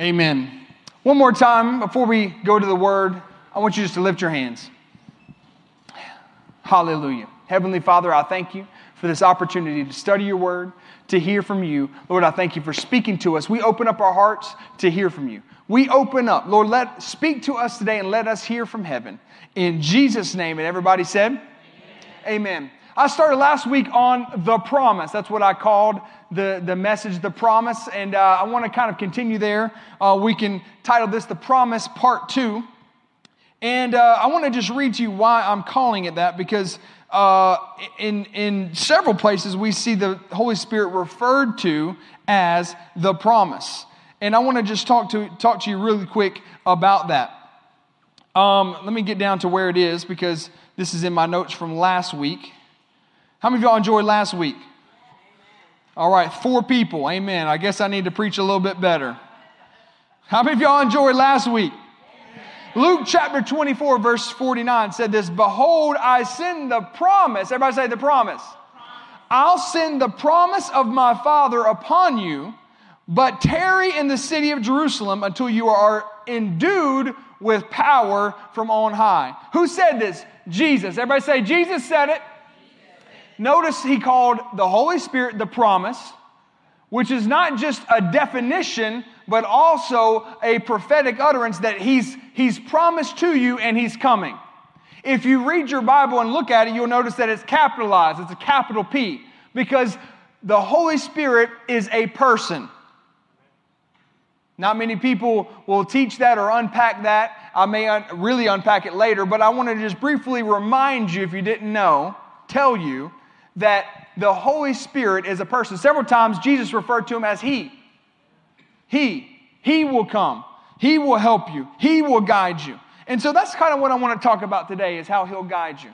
Amen. One more time before we go to the word, I want you just to lift your hands. Hallelujah. Heavenly Father, I thank you for this opportunity to study your word, to hear from you. Lord, I thank you for speaking to us. We open up our hearts to hear from you. We open up. Lord, let speak to us today and let us hear from heaven. In Jesus' name. And everybody said, Amen. Amen. I started last week on the promise. That's what I called the, the message, the promise. And uh, I want to kind of continue there. Uh, we can title this The Promise Part 2. And uh, I want to just read to you why I'm calling it that because uh, in, in several places we see the Holy Spirit referred to as the promise. And I want to just talk to, talk to you really quick about that. Um, let me get down to where it is because this is in my notes from last week. How many of y'all enjoyed last week? All right, four people. Amen. I guess I need to preach a little bit better. How many of y'all enjoyed last week? Luke chapter 24, verse 49 said this Behold, I send the promise. Everybody say the promise. I'll send the promise of my Father upon you, but tarry in the city of Jerusalem until you are endued with power from on high. Who said this? Jesus. Everybody say, Jesus said it. Notice he called the Holy Spirit the promise, which is not just a definition, but also a prophetic utterance that he's, he's promised to you and he's coming. If you read your Bible and look at it, you'll notice that it's capitalized, it's a capital P, because the Holy Spirit is a person. Not many people will teach that or unpack that. I may un- really unpack it later, but I want to just briefly remind you, if you didn't know, tell you that the Holy Spirit is a person. Several times Jesus referred to him as He. He. He will come. He will help you. He will guide you. And so that's kind of what I want to talk about today is how He'll guide you.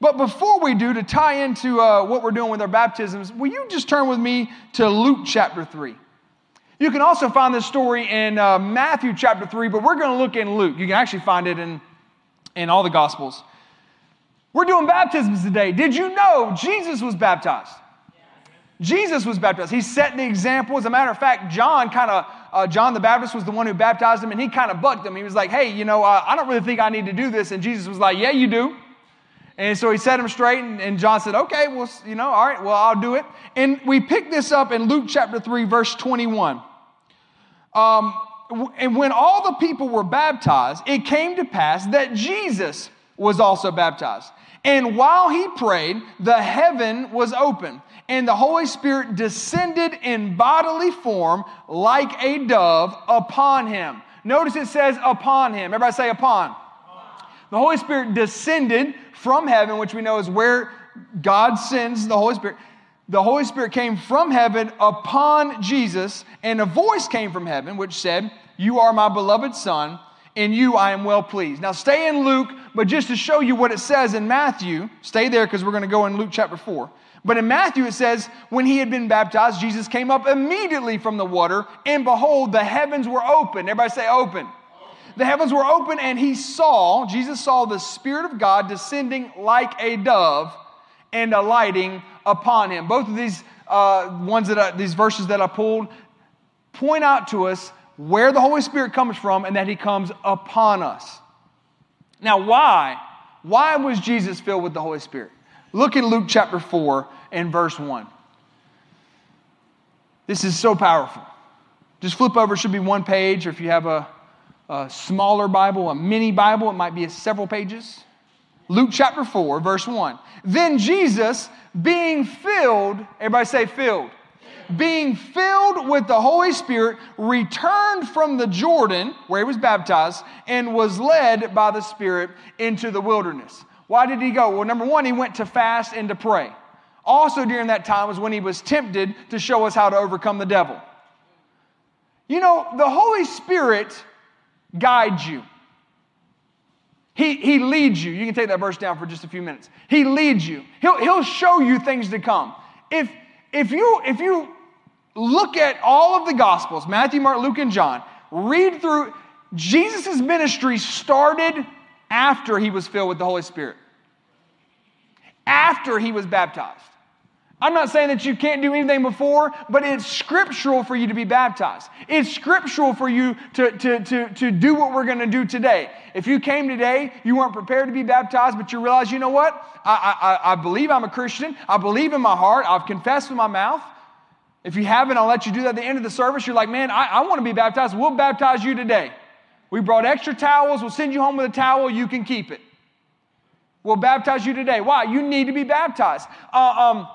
But before we do, to tie into uh, what we're doing with our baptisms, will you just turn with me to Luke chapter 3? You can also find this story in uh, Matthew chapter 3, but we're going to look in Luke. You can actually find it in, in all the Gospels. We're doing baptisms today. Did you know Jesus was baptized? Jesus was baptized. He set the example. As a matter of fact, John kind of, uh, John the Baptist was the one who baptized him, and he kind of bucked him. He was like, hey, you know, uh, I don't really think I need to do this. And Jesus was like, yeah, you do. And so he set him straight, and, and John said, okay, well, you know, all right, well, I'll do it. And we pick this up in Luke chapter 3, verse 21. Um, and when all the people were baptized, it came to pass that Jesus was also baptized. And while he prayed, the heaven was open, and the Holy Spirit descended in bodily form like a dove upon him. Notice it says upon him. Everybody say upon. The Holy Spirit descended from heaven, which we know is where God sends the Holy Spirit the Holy Spirit came from heaven upon Jesus, and a voice came from heaven which said, You are my beloved Son, in you I am well pleased. Now stay in Luke, but just to show you what it says in Matthew, stay there because we're going to go in Luke chapter 4. But in Matthew it says, When he had been baptized, Jesus came up immediately from the water, and behold, the heavens were open. Everybody say, Open. The heavens were open, and he saw, Jesus saw the Spirit of God descending like a dove and alighting upon him. Both of these uh, ones that I, these verses that I pulled point out to us where the Holy Spirit comes from and that he comes upon us. Now, why? Why was Jesus filled with the Holy Spirit? Look in Luke chapter 4 and verse 1. This is so powerful. Just flip over, should be one page, or if you have a, a smaller Bible, a mini Bible, it might be several pages. Luke chapter 4, verse 1. Then Jesus, being filled, everybody say filled, being filled with the Holy Spirit, returned from the Jordan, where he was baptized, and was led by the Spirit into the wilderness. Why did he go? Well, number one, he went to fast and to pray. Also, during that time was when he was tempted to show us how to overcome the devil. You know, the Holy Spirit guides you. He, he leads you. You can take that verse down for just a few minutes. He leads you. He'll, he'll show you things to come. If, if, you, if you look at all of the Gospels Matthew, Mark, Luke, and John read through, Jesus' ministry started after he was filled with the Holy Spirit, after he was baptized. I'm not saying that you can't do anything before, but it's scriptural for you to be baptized. It's scriptural for you to, to, to, to do what we're going to do today. If you came today, you weren't prepared to be baptized, but you realize, you know what? I, I, I believe I'm a Christian. I believe in my heart. I've confessed with my mouth. If you haven't, I'll let you do that at the end of the service. You're like, man, I, I want to be baptized. We'll baptize you today. We brought extra towels. We'll send you home with a towel. You can keep it. We'll baptize you today. Why? You need to be baptized. Uh, um,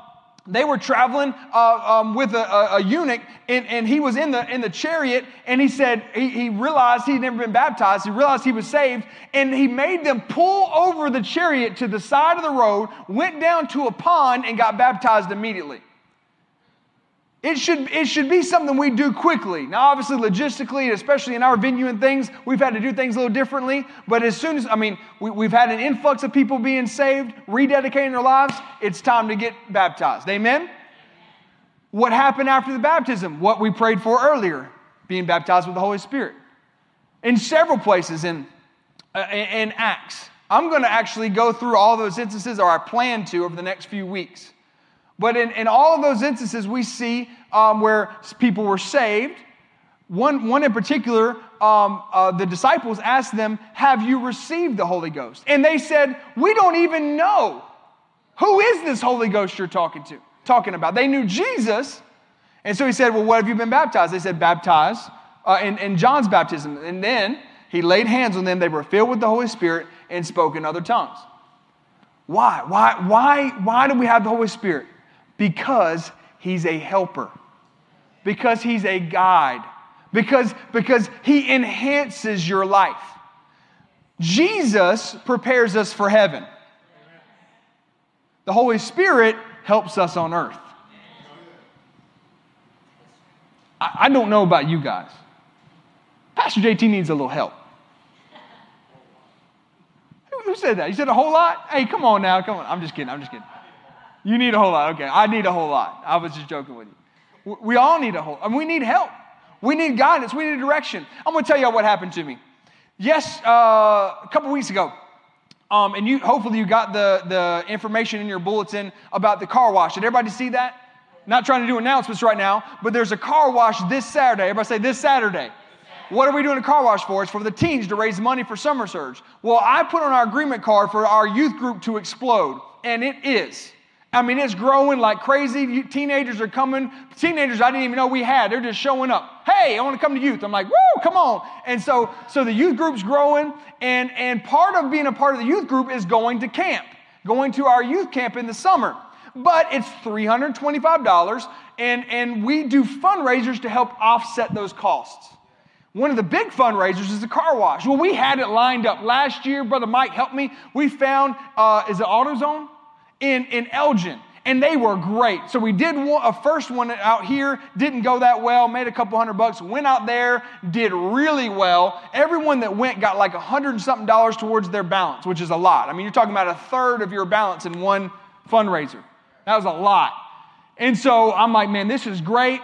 they were traveling uh, um, with a, a, a eunuch, and, and, he was in the, in the chariot, and he said, he, he realized he'd never been baptized. He realized he was saved, and he made them pull over the chariot to the side of the road, went down to a pond, and got baptized immediately. It should, it should be something we do quickly. Now, obviously, logistically, especially in our venue and things, we've had to do things a little differently. But as soon as, I mean, we, have had an influx of people being saved, rededicating their lives, it's time to get baptized. Amen? What happened after the baptism? What we prayed for earlier, being baptized with the Holy Spirit. In several places in, uh, in Acts. I'm going to actually go through all those instances, or I plan to, over the next few weeks. But in, in all of those instances, we see um, where people were saved. One, one in particular, um, uh, the disciples asked them, Have you received the Holy Ghost? And they said, We don't even know. Who is this Holy Ghost you're talking to? Talking about. They knew Jesus. And so he said, Well, what have you been baptized? They said, Baptized uh, in, in John's baptism. And then he laid hands on them. They were filled with the Holy Spirit and spoke in other tongues. Why? Why, why, why do we have the Holy Spirit? Because he's a helper, because he's a guide, because, because he enhances your life. Jesus prepares us for heaven. The Holy Spirit helps us on earth. I, I don't know about you guys. Pastor JT needs a little help. Who, said that? You said a whole lot? Hey, come on now. Come on. I'm just kidding. I'm just kidding. You need a whole lot. Okay, I need a whole lot. I was just joking with you. We all need a whole, I mean, we need help. We need guidance. We need direction. I'm going to tell you what happened to me. Yes, uh, a couple weeks ago, um, and you hopefully you got the, the information in your bulletin about the car wash. Did everybody see that? Not trying to do announcements right now, but there's a car wash this Saturday. Everybody say this Saturday. What are we doing a car wash for? It's for the teens to raise money for Summer Surge. Well, I put on our agreement card for our youth group to explode, and it is. I mean, it's growing like crazy. Teenagers are coming. Teenagers I didn't even know we had. They're just showing up. Hey, I want to come to youth. I'm like, woo, come on. And so, so the youth group's growing, and, and part of being a part of the youth group is going to camp, going to our youth camp in the summer. But it's $325, and, and we do fundraisers to help offset those costs. One of the big fundraisers is the car wash. Well, we had it lined up last year. Brother Mike helped me. We found, uh, is it AutoZone? In, in Elgin, and they were great. So we did a first one out here, didn't go that well, made a couple hundred bucks, went out there, did really well. Everyone that went got like a hundred and something dollars towards their balance, which is a lot. I mean, you're talking about a third of your balance in one fundraiser. That was a lot. And so I'm like, man, this is great.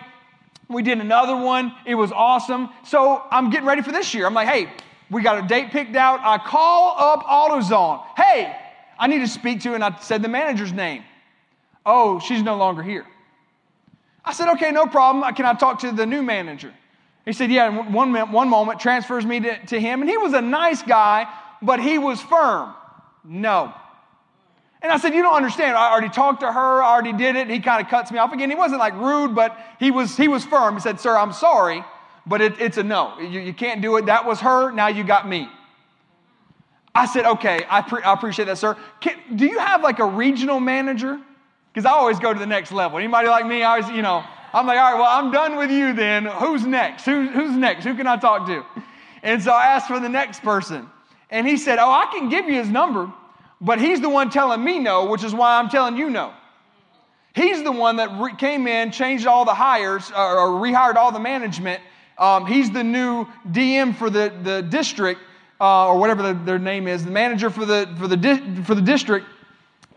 We did another one. It was awesome. So I'm getting ready for this year. I'm like, hey, we got a date picked out. I call up AutoZone. Hey, I need to speak to, and I said the manager's name. Oh, she's no longer here. I said, okay, no problem. Uh, can I talk to the new manager? He said, yeah, one, one moment, transfers me to, to him. And he was a nice guy, but he was firm. No. And I said, You don't understand. I already talked to her, I already did it. He kind of cuts me off again. He wasn't like rude, but he was, he was firm. He said, Sir, I'm sorry, but it, it's a no. You, you can't do it. That was her. Now you got me. I said, okay, I, pre- I appreciate that, sir. Can, do you have like a regional manager? Because I always go to the next level. Anybody like me, I always, you know, I'm like, all right, well, I'm done with you then. Who's next? Who, who's next? Who can I talk to? And so I asked for the next person. And he said, oh, I can give you his number, but he's the one telling me no, which is why I'm telling you no. He's the one that re- came in, changed all the hires, or, or rehired all the management. Um, he's the new DM for the, the district uh, or whatever the, their name is, the manager for the, for the, di- for the district,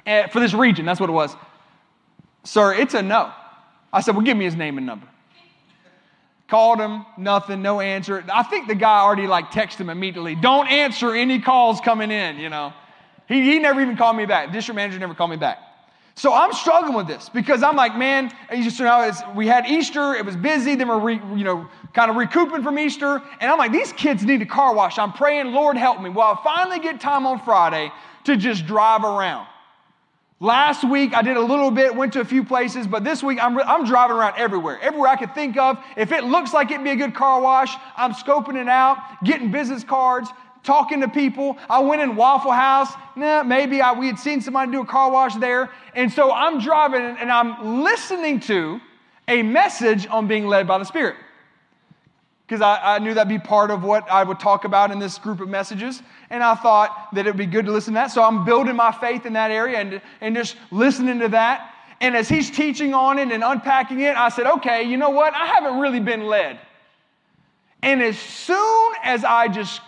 uh, for this region. That's what it was. Sir, it's a no. I said, well, give me his name and number. Called him, nothing, no answer. I think the guy already like texted him immediately. Don't answer any calls coming in, you know. He, he never even called me back. District manager never called me back. So I'm struggling with this because I'm like, man, you just you know, we had Easter, it was busy, then we're re, you know kind of recouping from Easter, and I'm like, these kids need a car wash. I'm praying, Lord, help me. Well, I finally get time on Friday to just drive around. Last week I did a little bit, went to a few places, but this week I'm, I'm driving around everywhere. Everywhere I could think of. If it looks like it'd be a good car wash, I'm scoping it out, getting business cards, talking to people. I went in Waffle House. Nah, maybe I, we had seen somebody do a car wash there. And so I'm driving and I'm listening to a message on being led by the Spirit. Because I, I, knew that'd be part of what I would talk about in this group of messages. And I thought that it'd be good to listen to that. So I'm building my faith in that area and, and just listening to that. And as he's teaching on it and unpacking it, I said, okay, you know what? I haven't really been led. And as soon as I just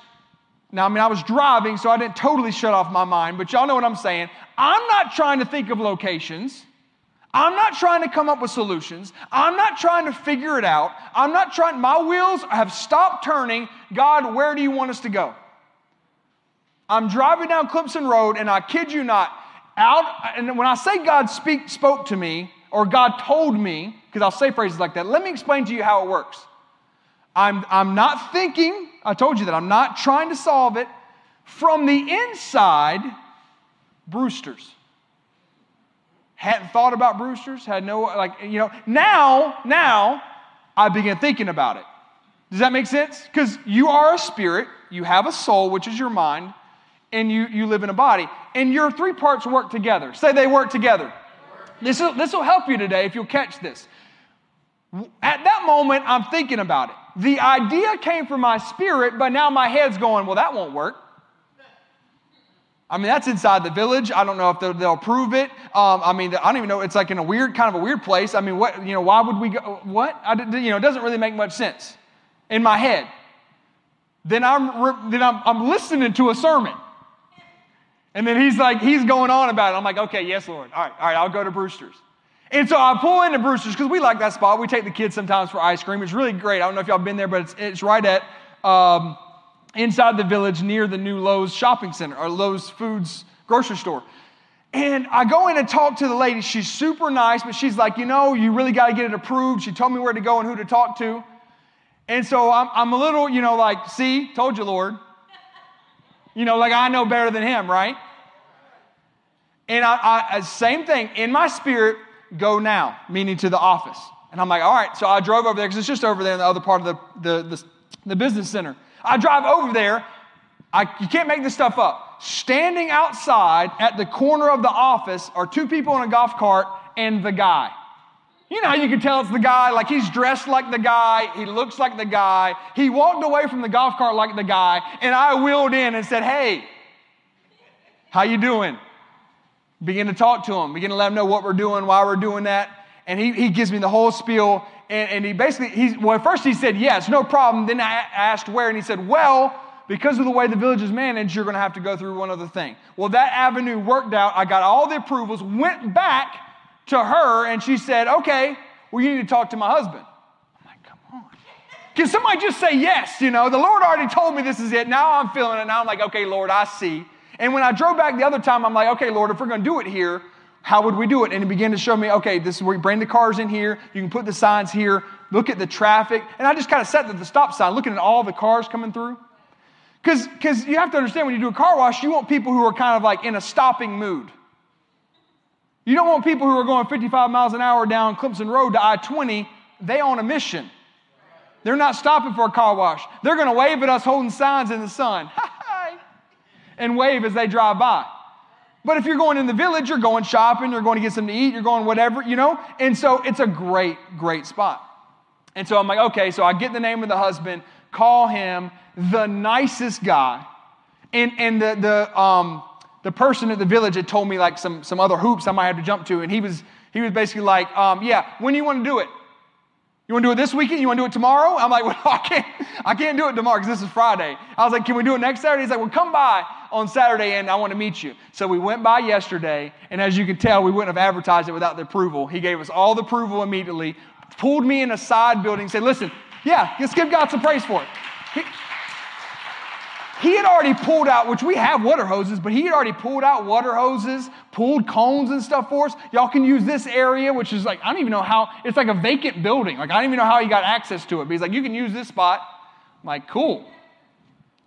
now, I mean, I was driving, so I didn't totally shut off my mind, but y'all know what I'm saying. I'm not trying to think of locations. I'm not trying to come up with solutions. I'm not trying to figure it out. I'm not trying, my wheels have stopped turning. God, where do you want us to go? I'm driving down Clemson Road, and I kid you not, out, and when I say God speak, spoke to me, or God told me, because I'll say phrases like that, let me explain to you how it works. I'm, I'm not thinking, I told you that, I'm not trying to solve it. From the inside, Brewster's. Hadn't thought about Brewster's, had no, like, you know, now, now, I begin thinking about it. Does that make sense? Because you are a spirit, you have a soul, which is your mind, and you, you live in a body. And your three parts work together. Say they work together. This will, this will help you today if you'll catch this. At that moment, I'm thinking about it. The idea came from my spirit, but now my head's going, well, that won't work. I mean, that's inside the village. I don't know if they'll, they'll approve it. Um, I mean, I don't even know. It's like in a weird, kind of a weird place. I mean, what, you know, why would we go? What? I, you know, it doesn't really make much sense in my head. Then I'm, then I'm, I'm listening to a sermon. And then he's like, he's going on about it. I'm like, okay, yes, Lord. All right, all right, I'll go to Brewster's. And so I pull into Brewster's because we like that spot. We take the kids sometimes for ice cream. It's really great. I don't know if y'all been there, but it's, it's right at um, inside the village near the new Lowe's shopping center or Lowe's Foods grocery store. And I go in and talk to the lady. She's super nice, but she's like, you know, you really got to get it approved. She told me where to go and who to talk to. And so I'm, I'm a little, you know, like, see, told you, Lord. You know, like I know better than him, right? And I, I same thing in my spirit, go now, meaning to the office. And I'm like, all right. So I drove over there because it's just over there in the other part of the, the, the, the business center. I drive over there. I, you can't make this stuff up. Standing outside at the corner of the office are two people in a golf cart and the guy. You know how you can tell it's the guy? Like he's dressed like the guy, he looks like the guy. He walked away from the golf cart like the guy, and I wheeled in and said, "Hey, how you doing?" Begin to talk to him, begin to let him know what we're doing, why we're doing that. And he, he gives me the whole spiel. And, and he basically, he's, well, first he said, yes, no problem. Then I asked where, and he said, well, because of the way the village is managed, you're going to have to go through one other thing. Well, that avenue worked out. I got all the approvals, went back to her, and she said, okay, well, you need to talk to my husband. I'm like, come on. Can somebody just say yes? You know, the Lord already told me this is it. Now I'm feeling it. Now I'm like, okay, Lord, I see. And when I drove back the other time, I'm like, okay, Lord, if we're going to do it here, how would we do it? And he began to show me, okay, this is where you bring the cars in here. You can put the signs here. Look at the traffic. And I just kind of sat at the stop sign, looking at all the cars coming through. Because you have to understand when you do a car wash, you want people who are kind of like in a stopping mood. You don't want people who are going 55 miles an hour down Clemson Road to I 20. They on a mission. They're not stopping for a car wash. They're going to wave at us holding signs in the sun. and wave as they drive by. But if you're going in the village, you're going shopping, you're going to get something to eat, you're going whatever, you know? And so it's a great, great spot. And so I'm like, okay, so I get the name of the husband, call him the nicest guy. And, and the, the, um, the person at the village had told me like some, some other hoops I might have to jump to. And he was, he was basically like, um, yeah, when do you want to do it? You want to do it this weekend? You want to do it tomorrow? I'm like, well, I can't, I can't do it tomorrow because this is Friday. I was like, can we do it next Saturday? He's like, well, come by on Saturday and I want to meet you. So we went by yesterday, and as you can tell, we wouldn't have advertised it without the approval. He gave us all the approval immediately, pulled me in a side building, said, listen, yeah, let's give God some praise for it. He, he had already pulled out, which we have water hoses, but he had already pulled out water hoses, pulled cones and stuff for us. Y'all can use this area, which is like, I don't even know how, it's like a vacant building. Like, I don't even know how he got access to it. But he's like, you can use this spot. I'm like, cool.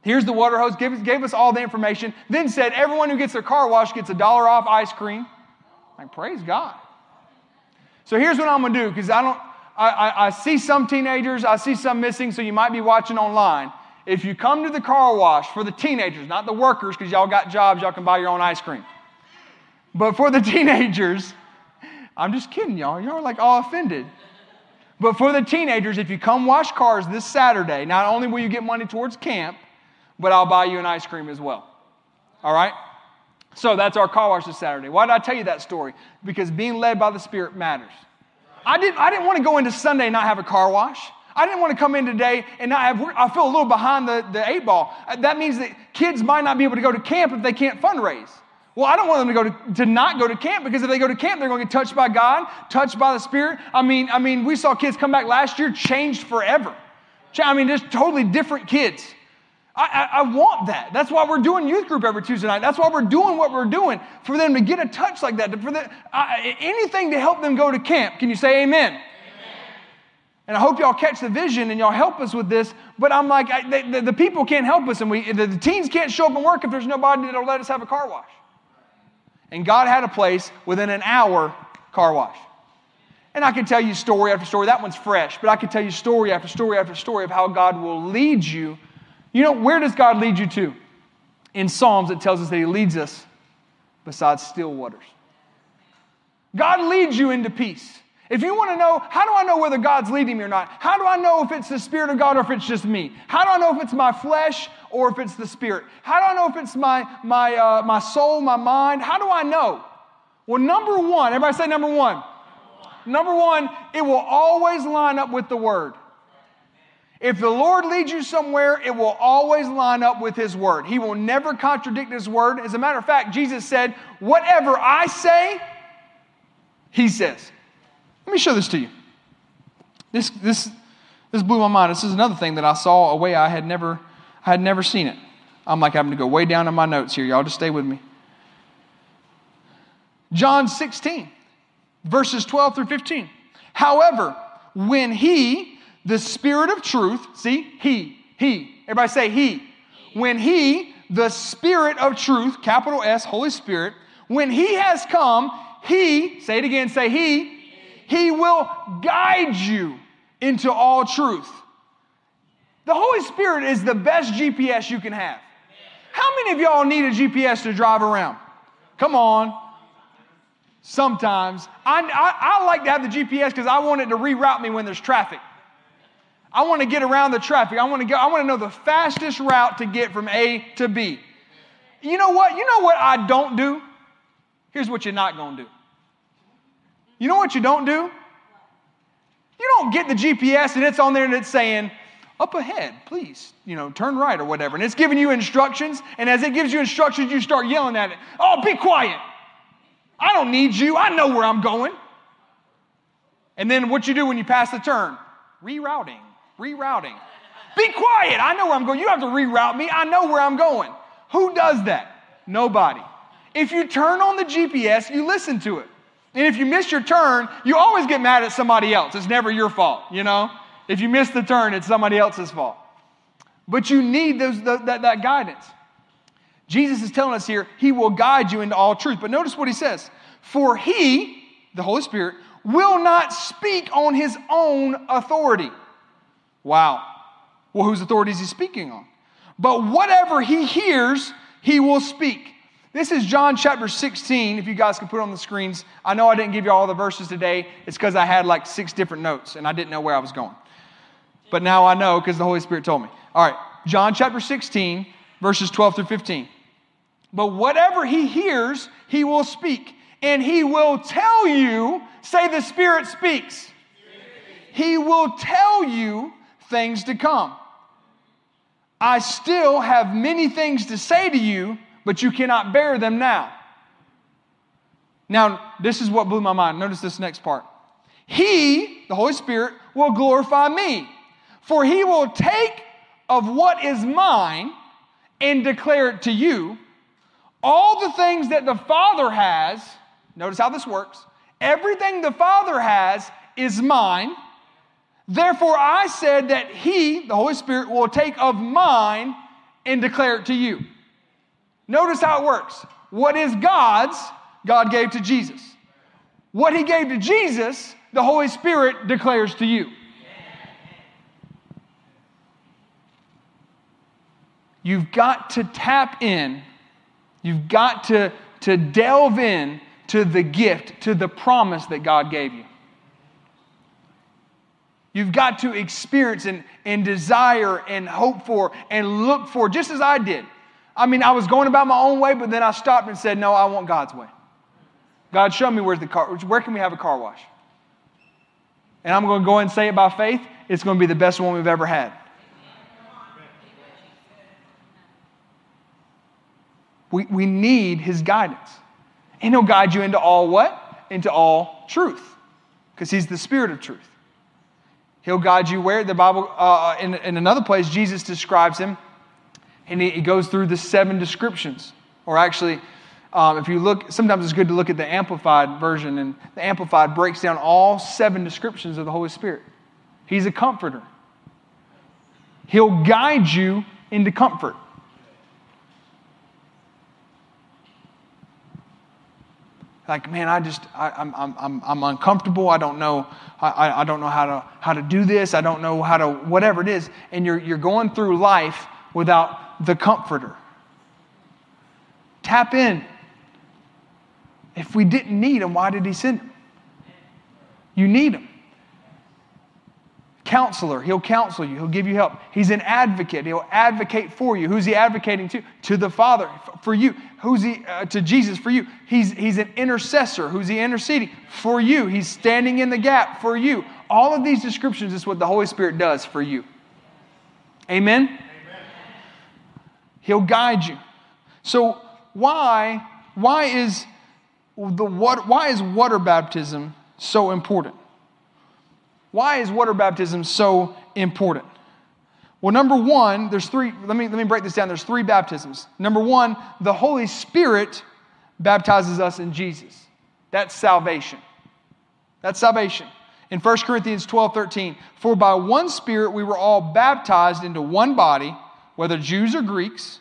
Here's the water hose, gave, gave us all the information. Then said, everyone who gets their car washed gets a dollar off ice cream. I'm like, praise God. So here's what I'm gonna do, because I don't, I, I, I see some teenagers, I see some missing, so you might be watching online. If you come to the car wash for the teenagers, not the workers, because y'all got jobs, y'all can buy your own ice cream. But for the teenagers, I'm just kidding, y'all. Y'all are like all offended. But for the teenagers, if you come wash cars this Saturday, not only will you get money towards camp, but I'll buy you an ice cream as well. All right? So that's our car wash this Saturday. Why did I tell you that story? Because being led by the Spirit matters. I didn't, I didn't want to go into Sunday and not have a car wash. I didn't want to come in today and not have, I feel a little behind the, the eight ball. That means that kids might not be able to go to camp if they can't fundraise. Well, I don't want them to go to, to not go to camp because if they go to camp, they're going to get touched by God, touched by the Spirit. I mean, I mean, we saw kids come back last year changed forever. I mean, just totally different kids. I, I, I, want that. That's why we're doing youth group every Tuesday night. That's why we're doing what we're doing for them to get a touch like that. For the, uh, anything to help them go to camp. Can you say amen? And I hope y'all catch the vision and y'all help us with this. But I'm like, I, they, the, the, people can't help us, and we, the, the teens can't show up and work if there's nobody that'll let us have a car wash. And God had a place within an hour car wash. And I can tell you story after story. That one's fresh, but I can tell you story after story after story of how God will lead you you know, where does God lead you to? In Psalms, it tells us that He leads us beside still waters. God leads you into peace. If you want to know, how do I know whether God's leading me or not? How do I know if it's the Spirit of God or if it's just me? How do I know if it's my flesh or if it's the Spirit? How do I know if it's my, my, uh, my soul, my mind? How do I know? Well, number one, everybody say number one. Number one, it will always line up with the Word. If the Lord leads you somewhere, it will always line up with His word. He will never contradict His word. As a matter of fact, Jesus said, Whatever I say, He says. Let me show this to you. This, this, this blew my mind. This is another thing that I saw a way I had never, I had never seen it. I'm like having to go way down in my notes here. Y'all just stay with me. John 16, verses 12 through 15. However, when he, the Spirit of truth, see, He, He, everybody say He. When He, the Spirit of truth, capital S, Holy Spirit, when He has come, He, say it again, say He, He will guide you into all truth. The Holy Spirit is the best GPS you can have. How many of y'all need a GPS to drive around? Come on. Sometimes. I, I, I like to have the GPS because I want it to reroute me when there's traffic. I want to get around the traffic. I want to go, I want to know the fastest route to get from A to B. You know what? You know what I don't do? Here's what you're not going to do. You know what you don't do? You don't get the GPS and it's on there and it's saying, up ahead, please, you know, turn right or whatever. And it's giving you instructions. And as it gives you instructions, you start yelling at it. Oh, be quiet. I don't need you. I know where I'm going. And then what you do when you pass the turn? Rerouting. Rerouting. Be quiet. I know where I'm going. You have to reroute me. I know where I'm going. Who does that? Nobody. If you turn on the GPS, you listen to it. And if you miss your turn, you always get mad at somebody else. It's never your fault, you know? If you miss the turn, it's somebody else's fault. But you need those, the, that, that guidance. Jesus is telling us here, He will guide you into all truth. But notice what He says For He, the Holy Spirit, will not speak on His own authority. Wow. Well, whose authority is he speaking on? But whatever he hears, he will speak. This is John chapter 16. If you guys can put on the screens. I know I didn't give you all the verses today. It's because I had like six different notes and I didn't know where I was going. But now I know because the Holy Spirit told me. All right, John chapter 16, verses 12 through 15. But whatever he hears, he will speak. And he will tell you, say the Spirit speaks. He will tell you things to come. I still have many things to say to you, but you cannot bear them now. Now, this is what blew my mind. Notice this next part. He, the Holy Spirit, will glorify me, for he will take of what is mine and declare it to you. All the things that the Father has, notice how this works. Everything the Father has is mine. Therefore, I said that He, the Holy Spirit, will take of mine and declare it to you. Notice how it works. What is God's, God gave to Jesus. What He gave to Jesus, the Holy Spirit declares to you. You've got to tap in, you've got to, to delve in to the gift, to the promise that God gave you. You've got to experience and, and desire and hope for and look for, just as I did. I mean, I was going about my own way, but then I stopped and said, No, I want God's way. God, show me where's the car, where can we have a car wash? And I'm going to go and say it by faith. It's going to be the best one we've ever had. We, we need his guidance. And he'll guide you into all what? Into all truth. Because he's the spirit of truth. He'll guide you where the Bible, uh, in, in another place, Jesus describes him, and he goes through the seven descriptions. Or actually, um, if you look, sometimes it's good to look at the Amplified version, and the Amplified breaks down all seven descriptions of the Holy Spirit. He's a comforter, He'll guide you into comfort. like man i just I, am I'm, I'm, I'm uncomfortable i don't know I, I don't know how to how to do this i don't know how to whatever it is and you're, you're going through life without the comforter tap in if we didn't need him why did he send him you need him counselor. He'll counsel you, he'll give you help. He's an advocate, he'll advocate for you. Who's he advocating to? To the Father, for you. Who's he uh, to Jesus for you? He's, he's an intercessor. Who's he interceding? For you. He's standing in the gap for you. All of these descriptions is what the Holy Spirit does for you. Amen? He'll guide you. So why why is the water, why is water baptism so important? Why is water baptism so important? Well, number one, there's three, let me, let me break this down. There's three baptisms. Number one, the Holy Spirit baptizes us in Jesus. That's salvation. That's salvation. In 1 Corinthians 12 13, for by one Spirit we were all baptized into one body, whether Jews or Greeks,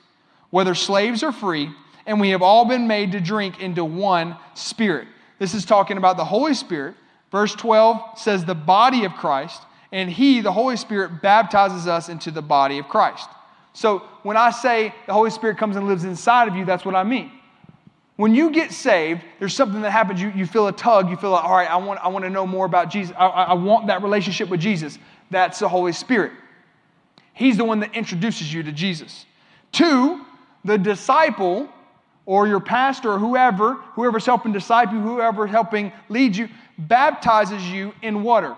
whether slaves or free, and we have all been made to drink into one Spirit. This is talking about the Holy Spirit Verse 12 says, the body of Christ, and He, the Holy Spirit, baptizes us into the body of Christ. So when I say the Holy Spirit comes and lives inside of you, that's what I mean. When you get saved, there's something that happens. You, you feel a tug. You feel like, all right, I want, I want to know more about Jesus. I, I want that relationship with Jesus. That's the Holy Spirit. He's the one that introduces you to Jesus. Two, the disciple or your pastor or whoever, whoever's helping disciple you, whoever's helping lead you, baptizes you in water.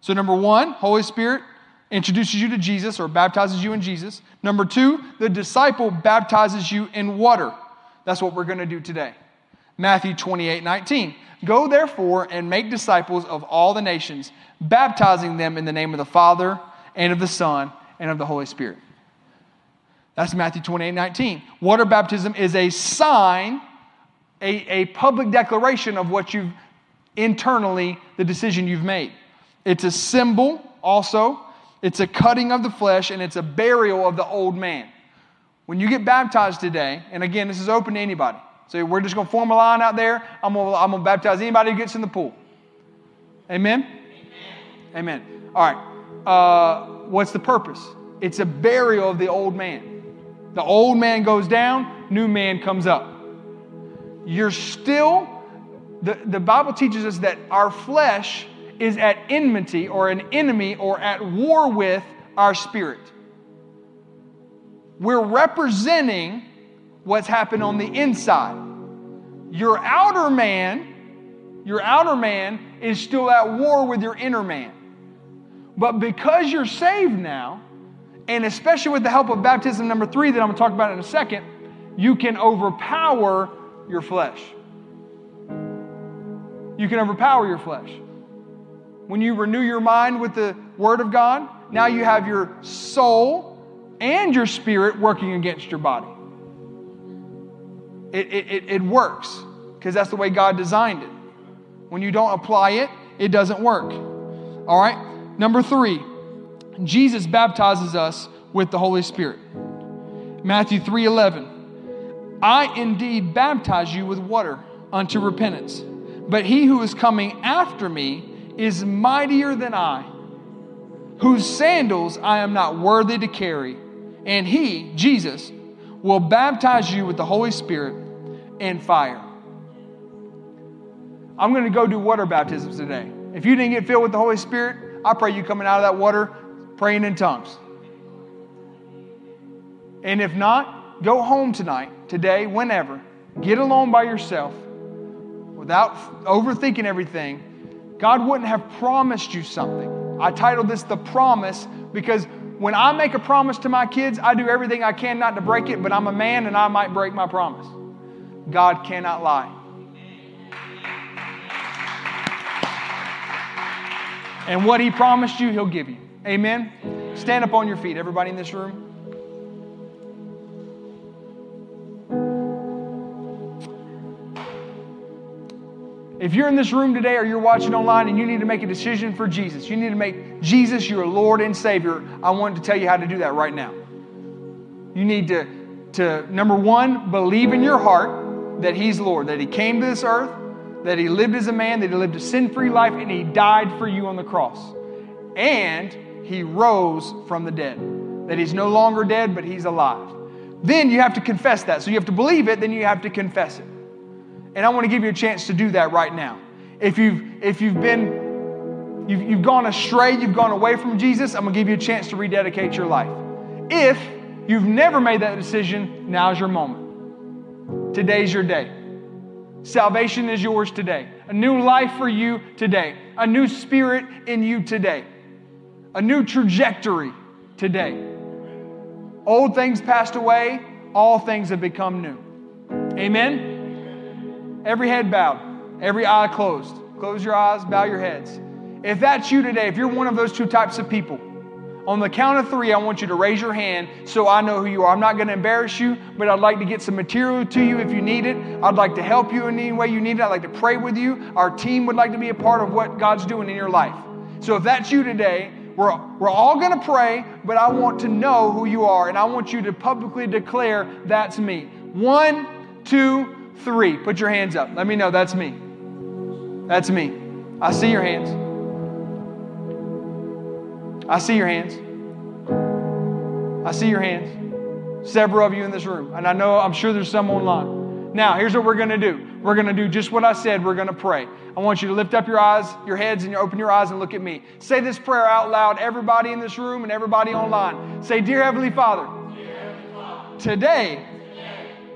So, number one, Holy Spirit introduces you to Jesus or baptizes you in Jesus. Number two, the disciple baptizes you in water. That's what we're going to do today. Matthew 28 19. Go therefore and make disciples of all the nations, baptizing them in the name of the Father and of the Son and of the Holy Spirit. That's Matthew 28 19. Water baptism is a sign, a, a public declaration of what you've internally the decision you've made. It's a symbol also, it's a cutting of the flesh, and it's a burial of the old man. When you get baptized today, and again, this is open to anybody. So we're just going to form a line out there. I'm going I'm to baptize anybody who gets in the pool. Amen? Amen. Amen. All right. Uh, what's the purpose? It's a burial of the old man. The old man goes down, new man comes up. You're still the, the Bible teaches us that our flesh is at enmity or an enemy or at war with our spirit. We're representing what's happened on the inside. Your outer man, your outer man is still at war with your inner man. But because you're saved now, and especially with the help of baptism number three that I'm going to talk about in a second, you can overpower your flesh you can overpower your flesh. When you renew your mind with the Word of God, now you have your soul and your spirit working against your body. it, it, it works because that's the way God designed it. When you don't apply it, it doesn't work. All right? Number three, Jesus baptizes us with the Holy Spirit. Matthew 3 11. I indeed baptize you with water unto repentance, but he who is coming after me is mightier than I, whose sandals I am not worthy to carry. And he, Jesus, will baptize you with the Holy Spirit and fire. I'm going to go do water baptisms today. If you didn't get filled with the Holy Spirit, I pray you coming out of that water praying in tongues. And if not, go home tonight, today, whenever. Get alone by yourself without overthinking everything. God wouldn't have promised you something. I titled this The Promise because when I make a promise to my kids, I do everything I can not to break it, but I'm a man and I might break my promise. God cannot lie. And what He promised you, He'll give you. Amen. Stand up on your feet, everybody in this room. If you're in this room today or you're watching online and you need to make a decision for Jesus, you need to make Jesus your Lord and Savior, I want to tell you how to do that right now. You need to, to number one, believe in your heart that He's Lord, that He came to this earth, that He lived as a man, that He lived a sin free life, and He died for you on the cross. And He rose from the dead. That He's no longer dead, but He's alive. Then you have to confess that. So you have to believe it, then you have to confess it. And I want to give you a chance to do that right now. If you've, if you've been, you've, you've gone astray, you've gone away from Jesus, I'm going to give you a chance to rededicate your life. If you've never made that decision, now's your moment. Today's your day. Salvation is yours today. A new life for you today. A new spirit in you today. A new trajectory today. Old things passed away, all things have become new. Amen. Every head bowed, every eye closed. Close your eyes, bow your heads. If that's you today, if you're one of those two types of people, on the count of three, I want you to raise your hand so I know who you are. I'm not going to embarrass you, but I'd like to get some material to you if you need it. I'd like to help you in any way you need it. I'd like to pray with you. Our team would like to be a part of what God's doing in your life. So if that's you today, we're, we're all going to pray, but I want to know who you are, and I want you to publicly declare, That's me. One, two, three. Put your hands up. Let me know that's me. That's me. I see your hands. I see your hands. I see your hands. Several of you in this room. And I know, I'm sure there's some online. Now, here's what we're going to do. We're going to do just what I said. We're going to pray. I want you to lift up your eyes, your heads, and you open your eyes and look at me. Say this prayer out loud, everybody in this room and everybody online. Say, Dear Heavenly Father, today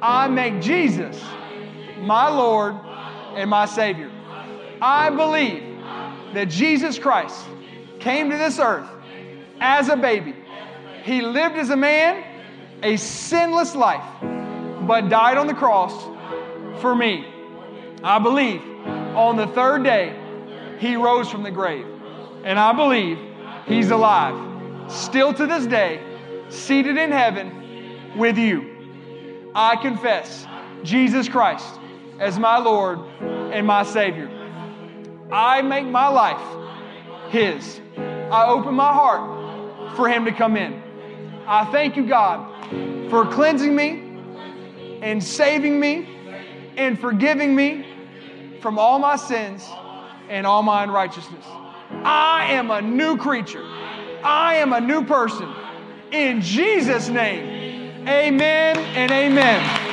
I make Jesus my Lord and my Savior. I believe that Jesus Christ came to this earth as a baby. He lived as a man, a sinless life, but died on the cross for me. I believe on the third day, he rose from the grave. And I believe he's alive, still to this day, seated in heaven with you. I confess Jesus Christ as my Lord and my Savior. I make my life His. I open my heart for Him to come in. I thank you, God, for cleansing me and saving me and forgiving me from all my sins and all my unrighteousness. I am a new creature. I am a new person. In Jesus' name, amen and amen.